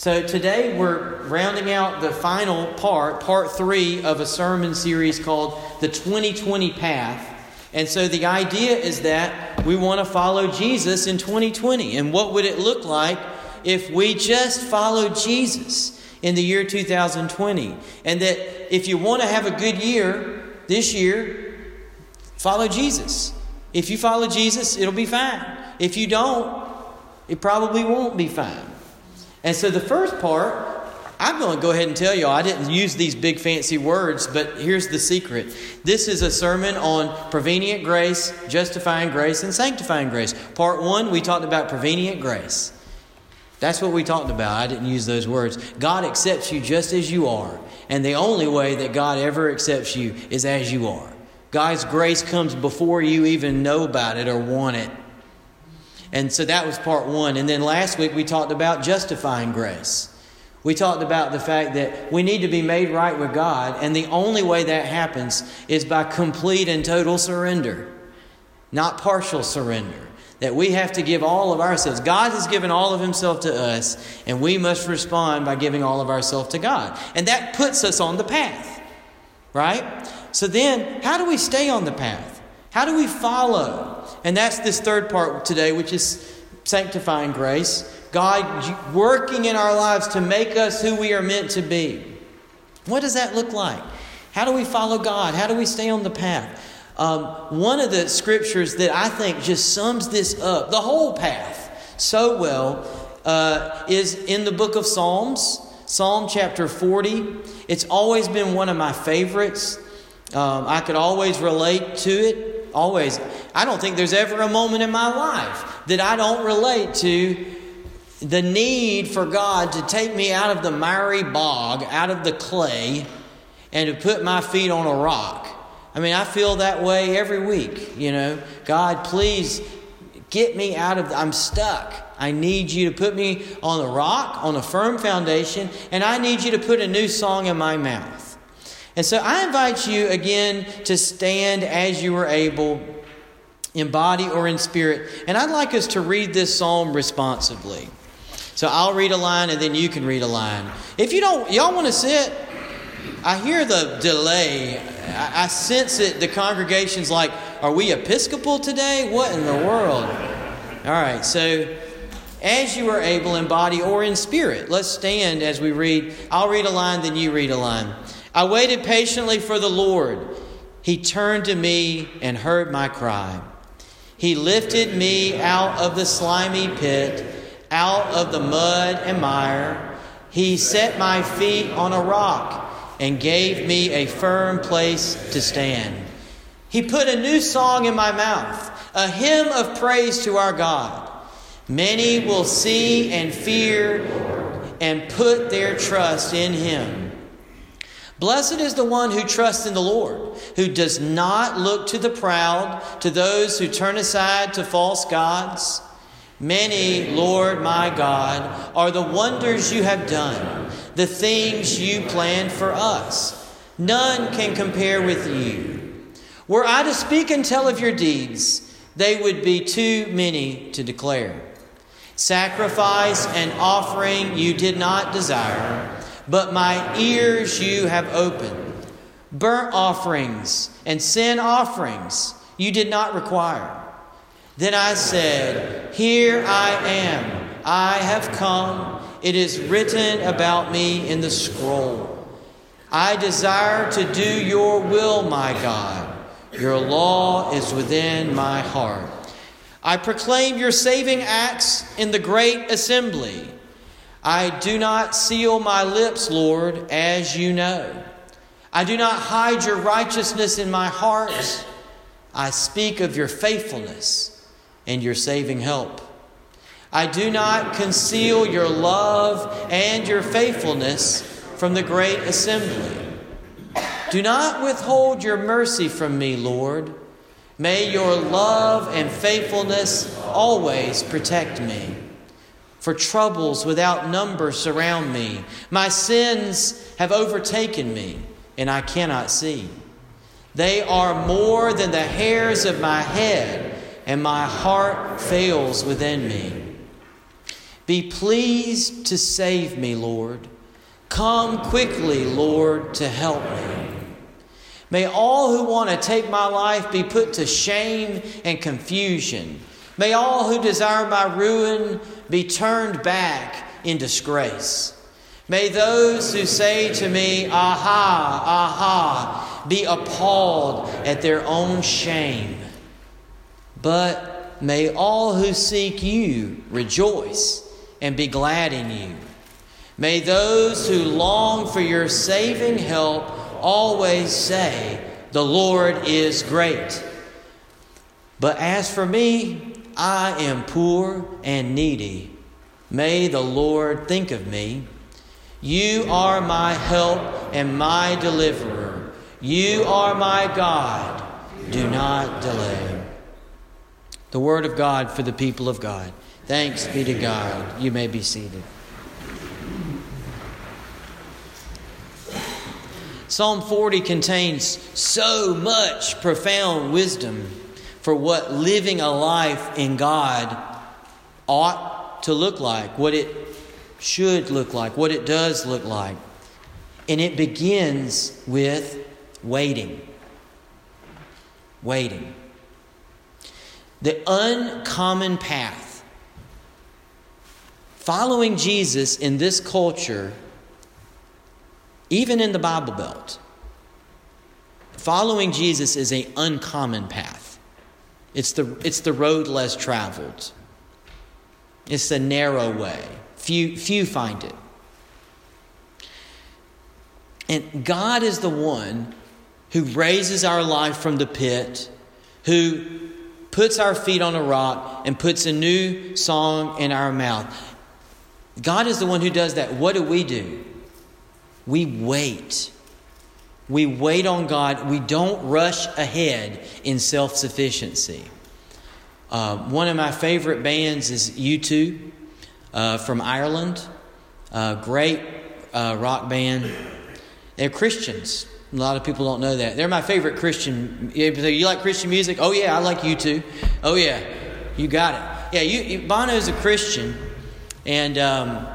So today we're rounding out the final part, part three of a sermon series called The 2020 Path. And so the idea is that we want to follow Jesus in 2020. And what would it look like if we just followed Jesus in the year 2020? And that if you want to have a good year this year, follow Jesus. If you follow Jesus, it'll be fine. If you don't, it probably won't be fine. And so the first part, I'm going to go ahead and tell you, all I didn't use these big fancy words, but here's the secret. This is a sermon on prevenient grace, justifying grace, and sanctifying grace. Part one, we talked about prevenient grace. That's what we talked about. I didn't use those words. God accepts you just as you are. And the only way that God ever accepts you is as you are. God's grace comes before you even know about it or want it. And so that was part one. And then last week we talked about justifying grace. We talked about the fact that we need to be made right with God, and the only way that happens is by complete and total surrender, not partial surrender. That we have to give all of ourselves. God has given all of Himself to us, and we must respond by giving all of ourselves to God. And that puts us on the path, right? So then, how do we stay on the path? How do we follow? And that's this third part today, which is sanctifying grace. God working in our lives to make us who we are meant to be. What does that look like? How do we follow God? How do we stay on the path? Um, one of the scriptures that I think just sums this up, the whole path, so well, uh, is in the book of Psalms, Psalm chapter 40. It's always been one of my favorites. Um, I could always relate to it. Always. I don't think there's ever a moment in my life that I don't relate to the need for God to take me out of the miry bog, out of the clay, and to put my feet on a rock. I mean, I feel that way every week, you know. God, please get me out of, the, I'm stuck. I need you to put me on a rock, on a firm foundation, and I need you to put a new song in my mouth. And so I invite you again to stand as you are able, in body or in spirit. And I'd like us to read this psalm responsively. So I'll read a line and then you can read a line. If you don't, y'all want to sit? I hear the delay. I, I sense it. The congregation's like, are we Episcopal today? What in the world? All right, so as you are able in body or in spirit, let's stand as we read. I'll read a line, then you read a line. I waited patiently for the Lord. He turned to me and heard my cry. He lifted me out of the slimy pit out of the mud and mire. He set my feet on a rock and gave me a firm place to stand. He put a new song in my mouth, a hymn of praise to our God. Many will see and fear and put their trust in him. Blessed is the one who trusts in the Lord, who does not look to the proud, to those who turn aside to false gods. Many, Lord my God, are the wonders you have done, the things you planned for us. None can compare with you. Were I to speak and tell of your deeds, they would be too many to declare. Sacrifice and offering you did not desire, but my ears you have opened. Burnt offerings and sin offerings you did not require. Then I said, Here I am. I have come. It is written about me in the scroll. I desire to do your will, my God. Your law is within my heart. I proclaim your saving acts in the great assembly. I do not seal my lips, Lord, as you know. I do not hide your righteousness in my heart. I speak of your faithfulness and your saving help. I do not conceal your love and your faithfulness from the great assembly. Do not withhold your mercy from me, Lord. May your love and faithfulness always protect me. For troubles without number surround me. My sins have overtaken me, and I cannot see. They are more than the hairs of my head and my heart fails within me. Be pleased to save me, Lord. Come quickly, Lord, to help me. May all who want to take my life be put to shame and confusion. May all who desire my ruin be turned back in disgrace. May those who say to me, Aha, aha, be appalled at their own shame. But may all who seek you rejoice and be glad in you. May those who long for your saving help always say, The Lord is great. But as for me, I am poor and needy. May the Lord think of me. You are my help and my deliverer. You are my God. Do not delay. The word of God for the people of God. Thanks be to God. You may be seated. Psalm 40 contains so much profound wisdom for what living a life in God ought to look like, what it should look like, what it does look like. And it begins with waiting. Waiting. The uncommon path. Following Jesus in this culture even in the Bible Belt, following Jesus is an uncommon path. It's the, it's the road less traveled, it's the narrow way. Few, few find it. And God is the one who raises our life from the pit, who puts our feet on a rock and puts a new song in our mouth. God is the one who does that. What do we do? We wait. We wait on God. We don't rush ahead in self sufficiency. Uh, one of my favorite bands is U2 uh, from Ireland. Uh, great rock band. They're Christians. A lot of people don't know that. They're my favorite Christian. You like Christian music? Oh, yeah, I like U2. Oh, yeah, you got it. Yeah, you, you, Bono's a Christian. And um,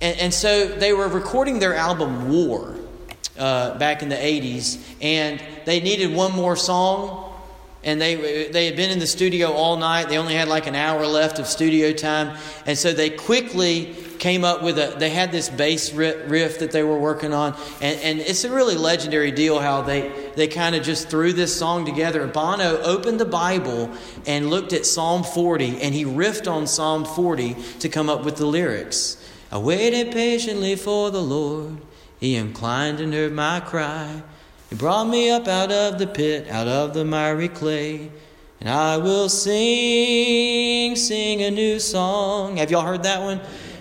and, and so they were recording their album War uh, back in the 80s, and they needed one more song. And they, they had been in the studio all night. They only had like an hour left of studio time. And so they quickly came up with a, they had this bass riff that they were working on. And, and it's a really legendary deal how they, they kind of just threw this song together. Bono opened the Bible and looked at Psalm 40, and he riffed on Psalm 40 to come up with the lyrics. I waited patiently for the Lord. He inclined and heard my cry. He brought me up out of the pit, out of the miry clay. And I will sing, sing a new song. Have y'all heard that one?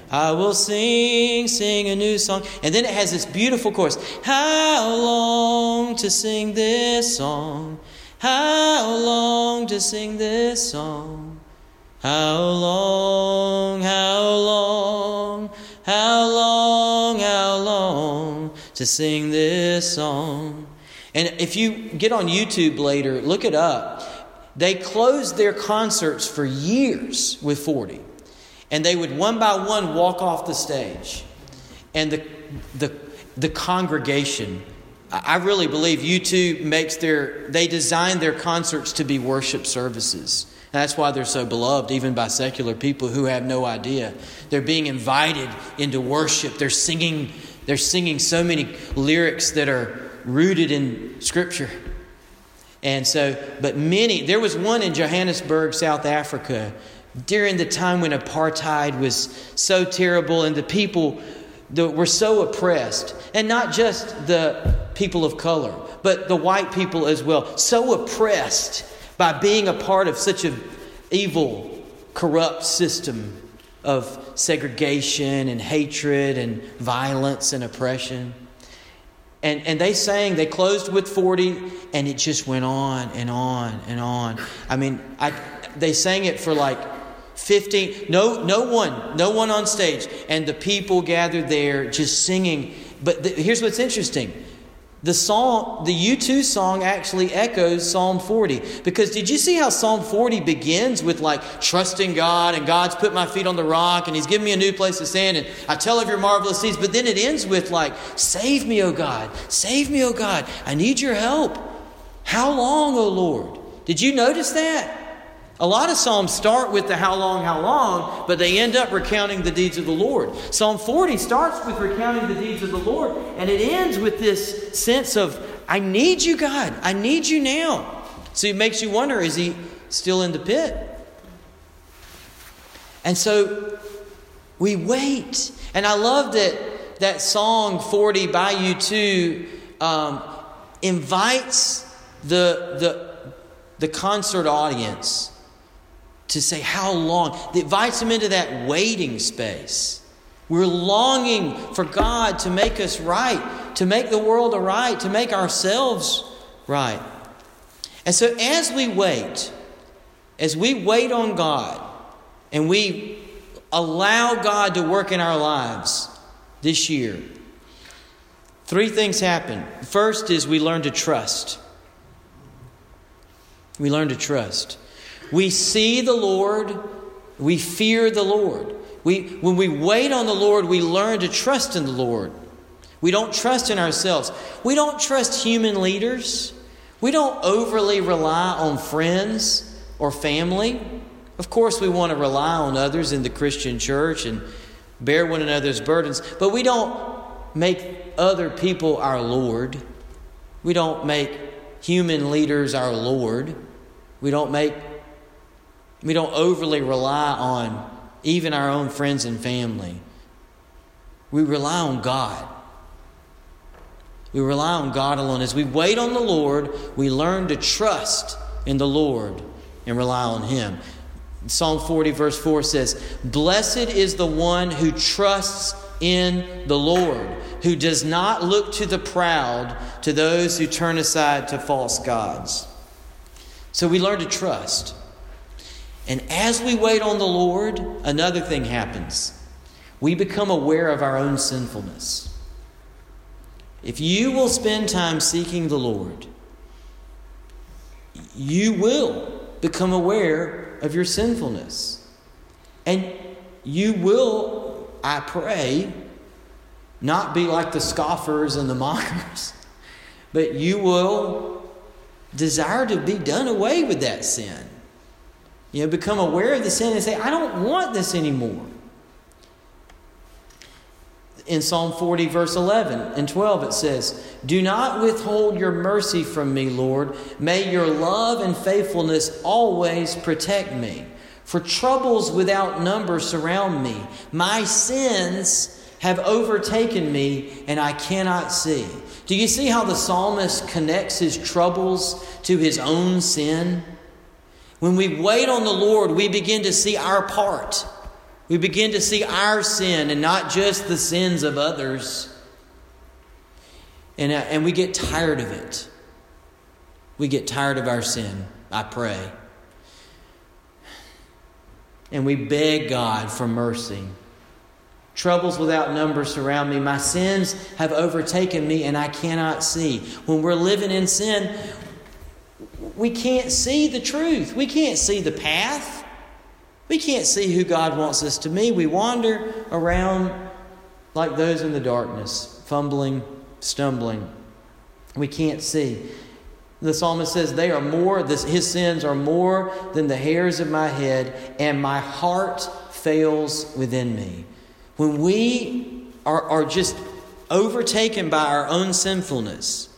I will sing, sing a new song. And then it has this beautiful chorus. How long to sing this song? How long to sing this song? How long, how long, how long, how long to sing this song? And if you get on YouTube later, look it up. They closed their concerts for years with 40. And they would one by one walk off the stage. And the, the, the congregation, I really believe U2 makes their, they design their concerts to be worship services. That's why they're so beloved, even by secular people who have no idea. They're being invited into worship. They're singing, they're singing so many lyrics that are rooted in Scripture. And so, but many, there was one in Johannesburg, South Africa, during the time when apartheid was so terrible and the people that were so oppressed. And not just the people of color, but the white people as well. So oppressed by being a part of such an evil, corrupt system of segregation and hatred and violence and oppression. And, and they sang, they closed with 40, and it just went on and on and on. I mean, I, they sang it for like 15, no, no one, no one on stage. And the people gathered there just singing. But the, here's what's interesting the song, the U2 song actually echoes Psalm 40. Because did you see how Psalm 40 begins with like trusting God and God's put my feet on the rock and He's given me a new place to stand and I tell of your marvelous deeds. But then it ends with like, save me, O God, save me, O God, I need your help. How long, O Lord? Did you notice that? A lot of Psalms start with the how long, how long, but they end up recounting the deeds of the Lord. Psalm 40 starts with recounting the deeds of the Lord, and it ends with this sense of, I need you, God. I need you now. So it makes you wonder is he still in the pit? And so we wait. And I love that that song 40 by U2 um, invites the, the, the concert audience to say, How long? It invites them into that waiting space. We're longing for God to make us right, to make the world right, to make ourselves right. And so, as we wait, as we wait on God and we allow God to work in our lives this year, three things happen. First is we learn to trust. We learn to trust. We see the Lord, we fear the Lord. We, when we wait on the Lord, we learn to trust in the Lord. We don't trust in ourselves. We don't trust human leaders. We don't overly rely on friends or family. Of course, we want to rely on others in the Christian church and bear one another's burdens, but we don't make other people our Lord. We don't make human leaders our Lord. We don't make we don't overly rely on even our own friends and family. We rely on God. We rely on God alone. As we wait on the Lord, we learn to trust in the Lord and rely on Him. Psalm 40, verse 4 says, Blessed is the one who trusts in the Lord, who does not look to the proud, to those who turn aside to false gods. So we learn to trust. And as we wait on the Lord, another thing happens. We become aware of our own sinfulness. If you will spend time seeking the Lord, you will become aware of your sinfulness. And you will, I pray, not be like the scoffers and the mockers, but you will desire to be done away with that sin. You know, become aware of the sin and say, I don't want this anymore. In Psalm 40, verse 11 and 12, it says, Do not withhold your mercy from me, Lord. May your love and faithfulness always protect me. For troubles without number surround me. My sins have overtaken me, and I cannot see. Do you see how the psalmist connects his troubles to his own sin? When we wait on the Lord, we begin to see our part. We begin to see our sin and not just the sins of others. And, uh, and we get tired of it. We get tired of our sin, I pray. And we beg God for mercy. Troubles without number surround me. My sins have overtaken me and I cannot see. When we're living in sin, we can't see the truth. We can't see the path. We can't see who God wants us to be. We wander around like those in the darkness, fumbling, stumbling. We can't see. The psalmist says, They are more, this, his sins are more than the hairs of my head, and my heart fails within me. When we are, are just overtaken by our own sinfulness,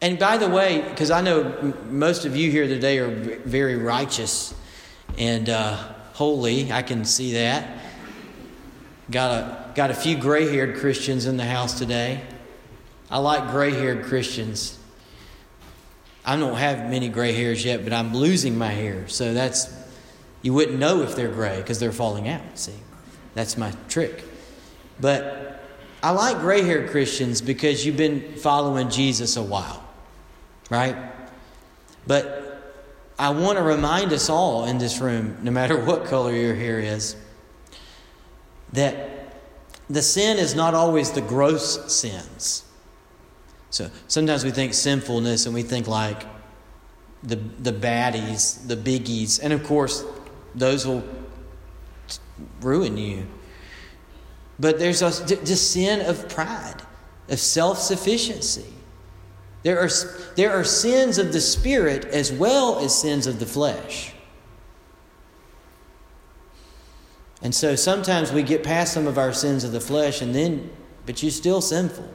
and by the way, because I know most of you here today are very righteous and uh, holy, I can see that. Got a, got a few gray haired Christians in the house today. I like gray haired Christians. I don't have many gray hairs yet, but I'm losing my hair. So that's, you wouldn't know if they're gray because they're falling out. See, that's my trick. But I like gray haired Christians because you've been following Jesus a while right? But I want to remind us all in this room, no matter what color your hair is, that the sin is not always the gross sins. So sometimes we think sinfulness and we think like the, the baddies, the biggies, and of course, those will ruin you. But there's a, the sin of pride, of self sufficiency. There are, there are sins of the spirit as well as sins of the flesh. And so sometimes we get past some of our sins of the flesh, and then, but you're still sinful.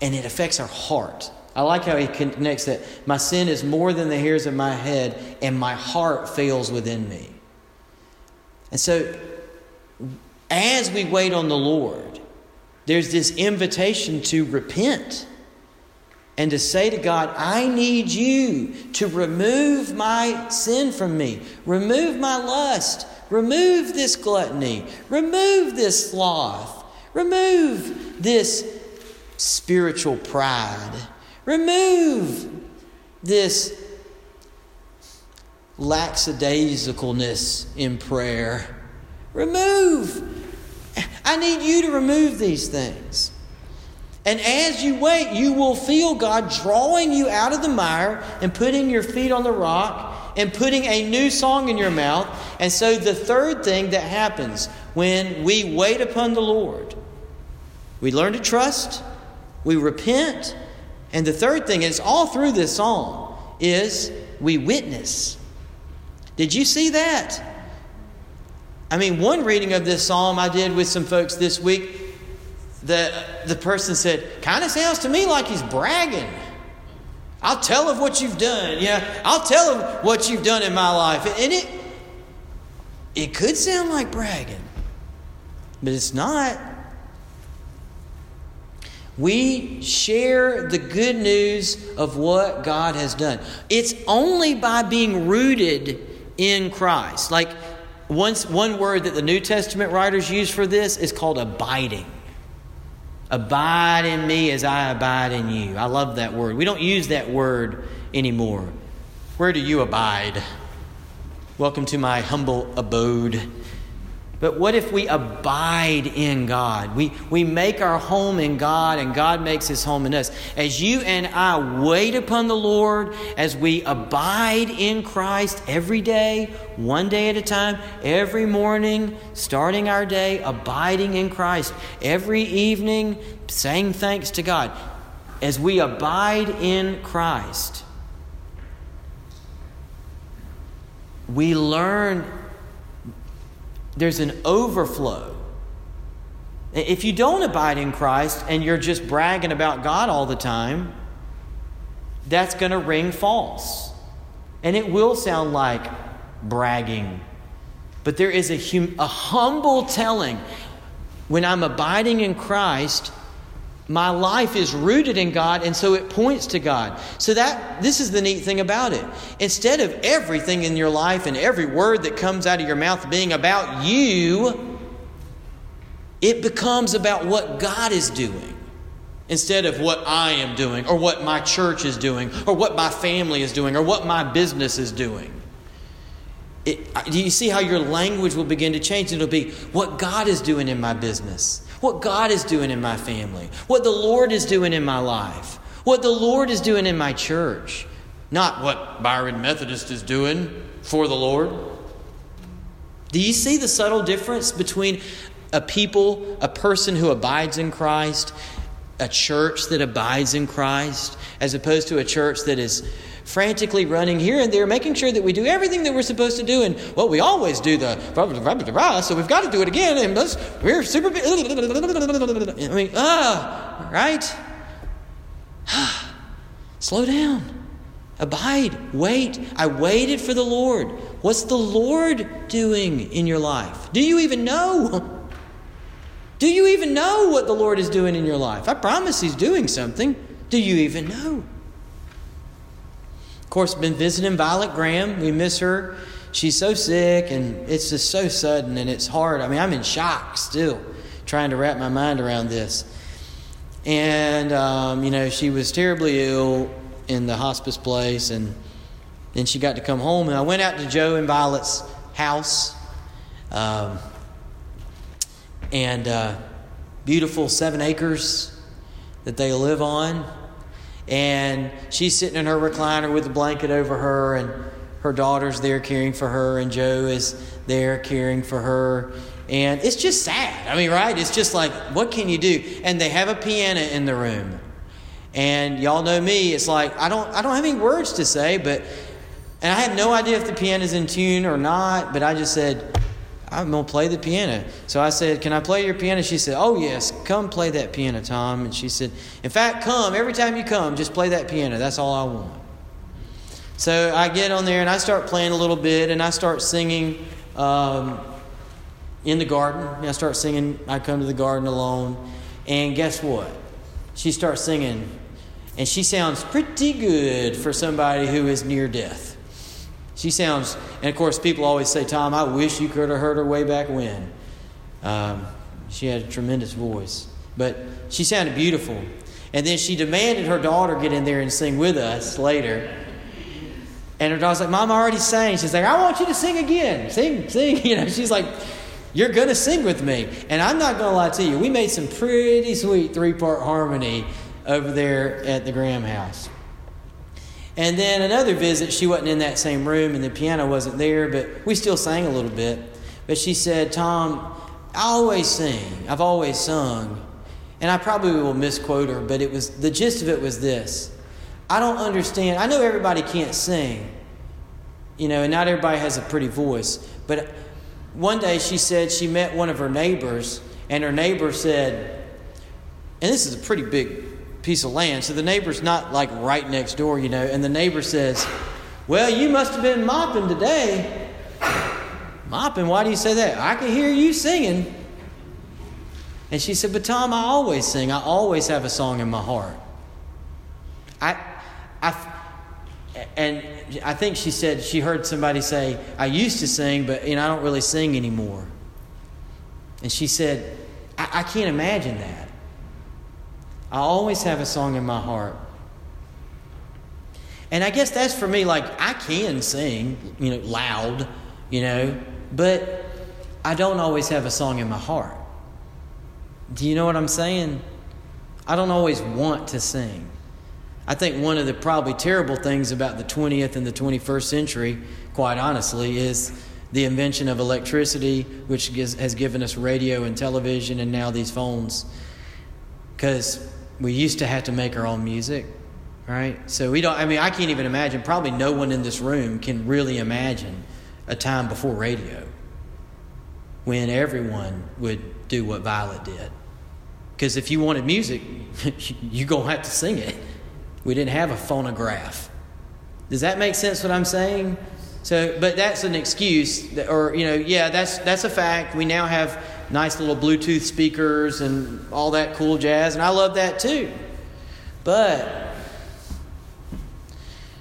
And it affects our heart. I like how he connects that. My sin is more than the hairs of my head, and my heart fails within me. And so, as we wait on the Lord, there's this invitation to repent and to say to God, I need you to remove my sin from me, remove my lust, remove this gluttony, remove this sloth, remove this spiritual pride, remove this lackadaisicalness in prayer. Remove. I need you to remove these things. And as you wait, you will feel God drawing you out of the mire and putting your feet on the rock and putting a new song in your mouth. And so, the third thing that happens when we wait upon the Lord, we learn to trust, we repent, and the third thing is all through this psalm is we witness. Did you see that? I mean, one reading of this psalm I did with some folks this week, the, the person said, kind of sounds to me like he's bragging. I'll tell of what you've done. Yeah, I'll tell of what you've done in my life. And it, it could sound like bragging, but it's not. We share the good news of what God has done. It's only by being rooted in Christ. Like once, one word that the New Testament writers use for this is called abiding. Abide in me as I abide in you. I love that word. We don't use that word anymore. Where do you abide? Welcome to my humble abode. But what if we abide in God? We, we make our home in God and God makes his home in us. As you and I wait upon the Lord, as we abide in Christ every day, one day at a time, every morning, starting our day, abiding in Christ, every evening, saying thanks to God. As we abide in Christ, we learn there's an overflow. If you don't abide in Christ and you're just bragging about God all the time, that's going to ring false. And it will sound like bragging. But there is a, hum- a humble telling. When I'm abiding in Christ, my life is rooted in God, and so it points to God. So that this is the neat thing about it. Instead of everything in your life and every word that comes out of your mouth being about you, it becomes about what God is doing instead of what I am doing, or what my church is doing, or what my family is doing, or what my business is doing. It, do you see how your language will begin to change? It'll be what God is doing in my business what God is doing in my family, what the Lord is doing in my life, what the Lord is doing in my church, not what Byron Methodist is doing for the Lord. Do you see the subtle difference between a people, a person who abides in Christ, a church that abides in Christ, as opposed to a church that is frantically running here and there, making sure that we do everything that we're supposed to do. And well, we always do the so we've got to do it again. And we're super. I mean, ah, right? Slow down. Abide. Wait. I waited for the Lord. What's the Lord doing in your life? Do you even know? Do you even know what the Lord is doing in your life? I promise He's doing something. Do you even know? Course, been visiting Violet Graham. We miss her. She's so sick, and it's just so sudden, and it's hard. I mean, I'm in shock still, trying to wrap my mind around this. And, um, you know, she was terribly ill in the hospice place, and then she got to come home. And I went out to Joe and Violet's house, um, and uh, beautiful seven acres that they live on. And she's sitting in her recliner with a blanket over her, and her daughter's there caring for her, and Joe is there caring for her. And it's just sad. I mean, right? It's just like, what can you do? And they have a piano in the room. And y'all know me, it's like I don't I don't have any words to say, but and I had no idea if the piano's in tune or not, but I just said, I'm going to play the piano. So I said, Can I play your piano? She said, Oh, yes, come play that piano, Tom. And she said, In fact, come. Every time you come, just play that piano. That's all I want. So I get on there and I start playing a little bit and I start singing um, in the garden. I start singing, I come to the garden alone. And guess what? She starts singing, and she sounds pretty good for somebody who is near death. She sounds, and of course, people always say, Tom, I wish you could have heard her way back when. Um, she had a tremendous voice, but she sounded beautiful. And then she demanded her daughter get in there and sing with us later. And her daughter's like, Mom I already sang. She's like, I want you to sing again. Sing, sing. You know, she's like, You're going to sing with me. And I'm not going to lie to you, we made some pretty sweet three part harmony over there at the Graham house. And then another visit, she wasn't in that same room and the piano wasn't there, but we still sang a little bit. But she said, Tom, I always sing. I've always sung. And I probably will misquote her, but it was the gist of it was this. I don't understand. I know everybody can't sing, you know, and not everybody has a pretty voice. But one day she said she met one of her neighbors, and her neighbor said, and this is a pretty big piece of land. So the neighbor's not like right next door, you know. And the neighbor says, Well, you must have been mopping today. Mopping? Why do you say that? I can hear you singing. And she said, But Tom, I always sing. I always have a song in my heart. I, I, and I think she said she heard somebody say, I used to sing, but you know, I don't really sing anymore. And she said, I, I can't imagine that. I always have a song in my heart. And I guess that's for me, like, I can sing, you know, loud, you know, but I don't always have a song in my heart. Do you know what I'm saying? I don't always want to sing. I think one of the probably terrible things about the 20th and the 21st century, quite honestly, is the invention of electricity, which has given us radio and television and now these phones. Because we used to have to make our own music, right? So we don't, I mean, I can't even imagine, probably no one in this room can really imagine a time before radio when everyone would do what Violet did. Because if you wanted music, you're going to have to sing it. We didn't have a phonograph. Does that make sense what I'm saying? So, but that's an excuse, that, or, you know, yeah, that's, that's a fact. We now have nice little Bluetooth speakers and all that cool jazz, and I love that too. But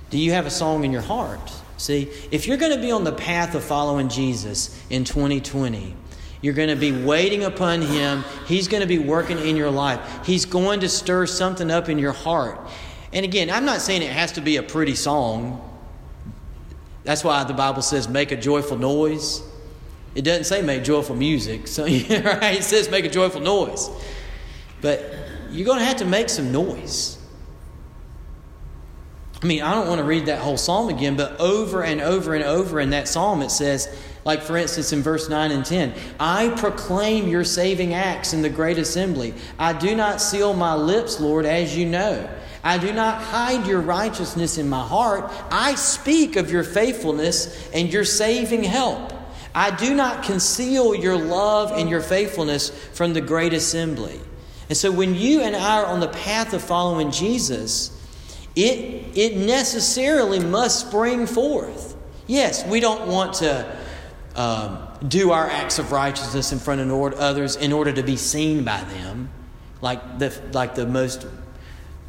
do you have a song in your heart? See, if you're going to be on the path of following Jesus in 2020, you're going to be waiting upon Him. He's going to be working in your life. He's going to stir something up in your heart. And again, I'm not saying it has to be a pretty song. That's why the Bible says, make a joyful noise. It doesn't say make joyful music, so right? It says make a joyful noise. But you're going to have to make some noise. I mean, I don't want to read that whole psalm again, but over and over and over in that psalm it says, like for instance in verse 9 and 10, I proclaim your saving acts in the great assembly. I do not seal my lips, Lord, as you know. I do not hide your righteousness in my heart. I speak of your faithfulness and your saving help. I do not conceal your love and your faithfulness from the great assembly. And so when you and I are on the path of following Jesus, it, it necessarily must spring forth. Yes, we don't want to um, do our acts of righteousness in front of others in order to be seen by them, like the, like the most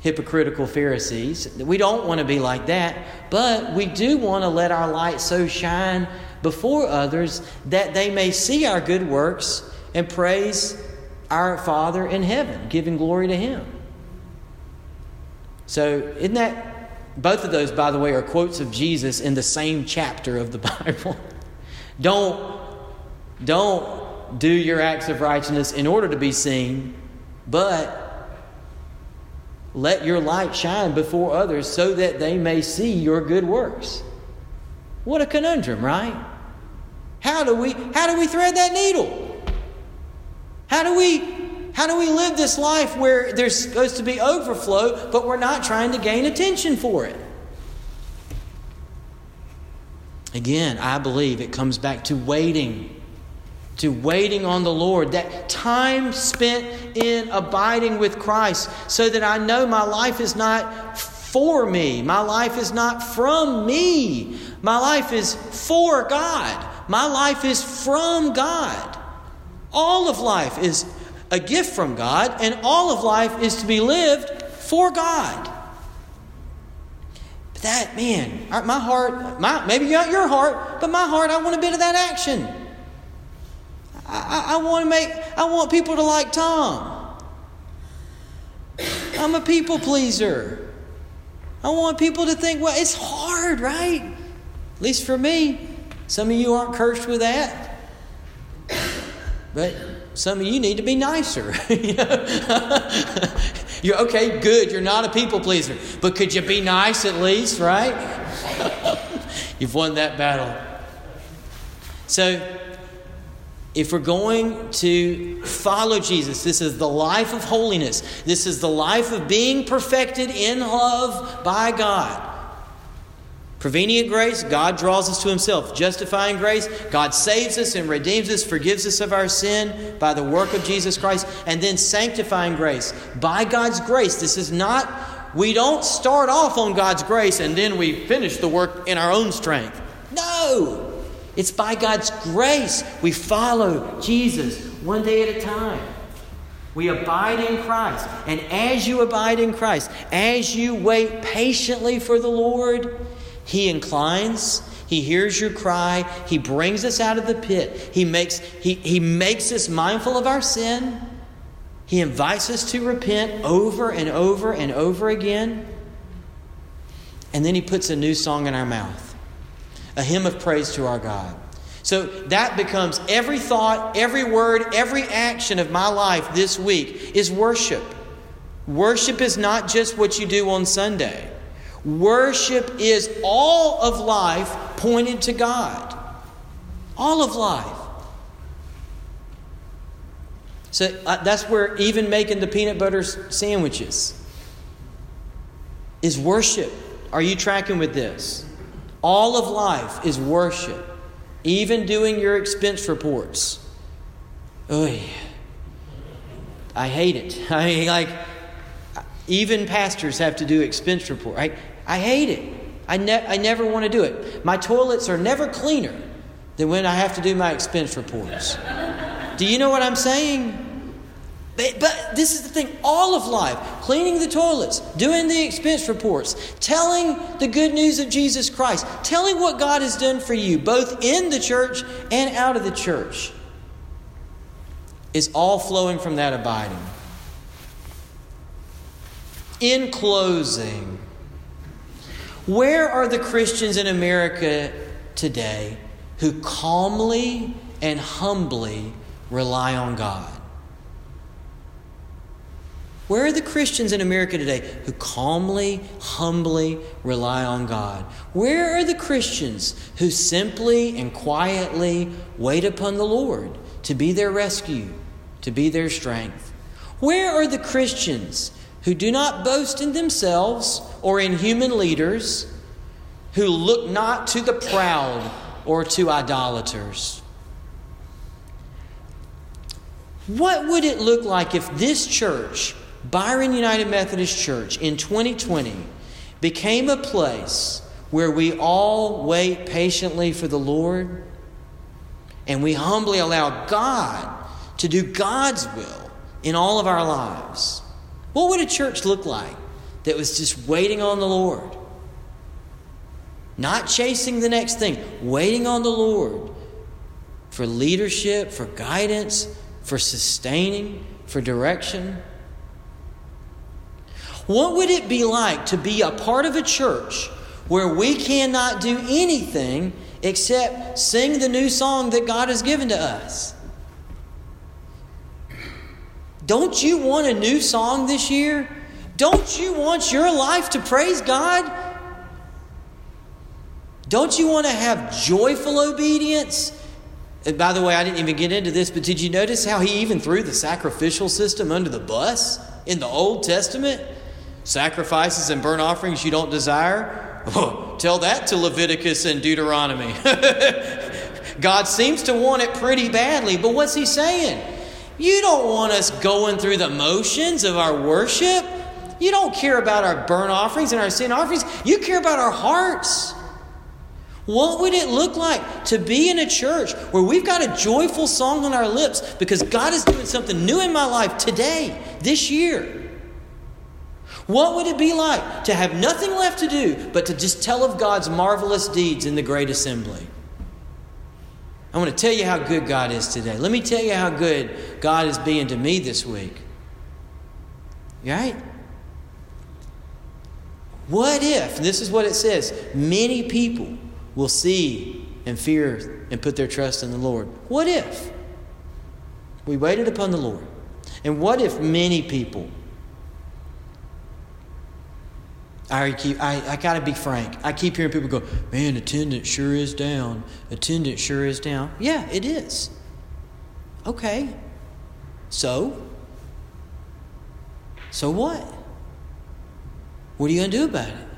hypocritical Pharisees. We don't want to be like that, but we do want to let our light so shine before others that they may see our good works and praise our Father in heaven, giving glory to Him. So, isn't that both of those, by the way, are quotes of Jesus in the same chapter of the Bible? don't, don't do your acts of righteousness in order to be seen, but let your light shine before others so that they may see your good works. What a conundrum, right? How do we how do we thread that needle? How do we how do we live this life where there's supposed to be overflow, but we're not trying to gain attention for it? Again, I believe it comes back to waiting, to waiting on the Lord, that time spent in abiding with Christ, so that I know my life is not for me, my life is not from me, my life is for God, my life is from God. All of life is a gift from God, and all of life is to be lived for God. But that, man, my heart, my, maybe not your heart, but my heart, I want a bit of that action. I, I, I want to make, I want people to like Tom. I'm a people pleaser. I want people to think, well, it's hard, right? At least for me. Some of you aren't cursed with that. But some of you need to be nicer. you're okay, good. You're not a people pleaser. But could you be nice at least, right? You've won that battle. So, if we're going to follow Jesus, this is the life of holiness. This is the life of being perfected in love by God. Prevenient grace, God draws us to Himself. Justifying grace, God saves us and redeems us, forgives us of our sin by the work of Jesus Christ. And then sanctifying grace, by God's grace. This is not, we don't start off on God's grace and then we finish the work in our own strength. No! It's by God's grace we follow Jesus one day at a time. We abide in Christ. And as you abide in Christ, as you wait patiently for the Lord, he inclines, he hears your cry, he brings us out of the pit. He makes he, he makes us mindful of our sin. He invites us to repent over and over and over again. And then he puts a new song in our mouth. A hymn of praise to our God. So that becomes every thought, every word, every action of my life this week is worship. Worship is not just what you do on Sunday. Worship is all of life pointed to God. All of life. So uh, that's where even making the peanut butter sandwiches is worship. Are you tracking with this? All of life is worship. Even doing your expense reports. Oy. I hate it. I mean, like, even pastors have to do expense report. Right? I hate it. I, ne- I never want to do it. My toilets are never cleaner than when I have to do my expense reports. do you know what I'm saying? But, but, this is the thing all of life cleaning the toilets, doing the expense reports, telling the good news of Jesus Christ, telling what God has done for you, both in the church and out of the church, is all flowing from that abiding. In closing, where are the Christians in America today who calmly and humbly rely on God? Where are the Christians in America today who calmly, humbly rely on God? Where are the Christians who simply and quietly wait upon the Lord to be their rescue, to be their strength? Where are the Christians who do not boast in themselves or in human leaders, who look not to the proud or to idolaters. What would it look like if this church, Byron United Methodist Church, in 2020 became a place where we all wait patiently for the Lord and we humbly allow God to do God's will in all of our lives? What would a church look like that was just waiting on the Lord? Not chasing the next thing, waiting on the Lord for leadership, for guidance, for sustaining, for direction. What would it be like to be a part of a church where we cannot do anything except sing the new song that God has given to us? Don't you want a new song this year? Don't you want your life to praise God? Don't you want to have joyful obedience? And by the way, I didn't even get into this, but did you notice how he even threw the sacrificial system under the bus in the Old Testament? Sacrifices and burnt offerings you don't desire? Oh, tell that to Leviticus and Deuteronomy. God seems to want it pretty badly, but what's he saying? You don't want us going through the motions of our worship. You don't care about our burnt offerings and our sin offerings. You care about our hearts. What would it look like to be in a church where we've got a joyful song on our lips because God is doing something new in my life today, this year? What would it be like to have nothing left to do but to just tell of God's marvelous deeds in the great assembly? I want to tell you how good God is today. Let me tell you how good God is being to me this week. Right? What if, this is what it says, many people will see and fear and put their trust in the Lord? What if we waited upon the Lord? And what if many people I keep I, I gotta be frank. I keep hearing people go, man, attendance sure is down. Attendance sure is down. Yeah, it is. Okay. So? So what? What are you gonna do about it?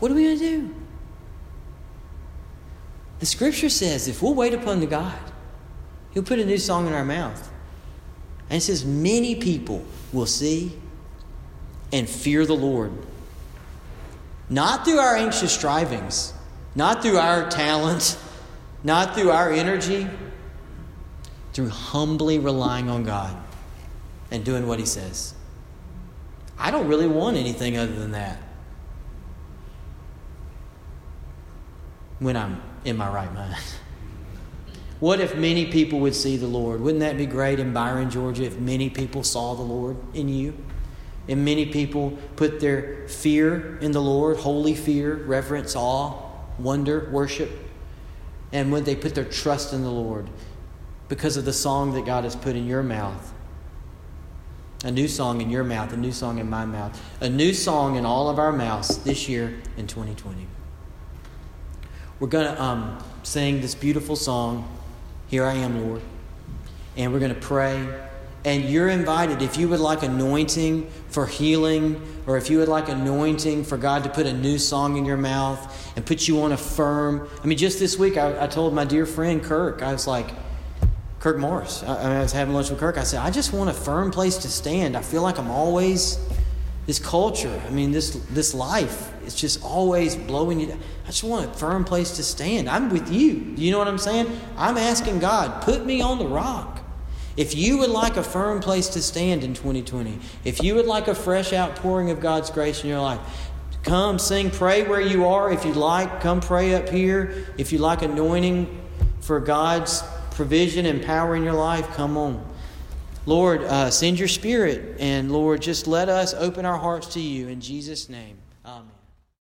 What are we gonna do? The scripture says if we'll wait upon the God, He'll put a new song in our mouth. And it says, many people will see and fear the Lord. Not through our anxious strivings, not through our talent, not through our energy, through humbly relying on God and doing what He says. I don't really want anything other than that when I'm in my right mind. What if many people would see the Lord? Wouldn't that be great in Byron, Georgia, if many people saw the Lord in you? And many people put their fear in the Lord, holy fear, reverence, awe, wonder, worship. And when they put their trust in the Lord because of the song that God has put in your mouth, a new song in your mouth, a new song in my mouth, a new song in all of our mouths this year in 2020. We're going to um, sing this beautiful song, Here I Am, Lord. And we're going to pray and you're invited, if you would like anointing for healing, or if you would like anointing for God to put a new song in your mouth and put you on a firm. I mean, just this week, I, I told my dear friend Kirk, I was like, Kirk Morris, I, I, was having lunch with Kirk. I said, I just want a firm place to stand. I feel like I'm always, this culture, I mean, this, this life, it's just always blowing you down. I just want a firm place to stand. I'm with you. You know what I'm saying? I'm asking God, put me on the rock. If you would like a firm place to stand in 2020, if you would like a fresh outpouring of God's grace in your life, come sing, pray where you are. If you'd like, come pray up here. If you like anointing for God's provision and power in your life, come on. Lord, uh, send your spirit, and Lord, just let us open our hearts to you in Jesus' name. Amen.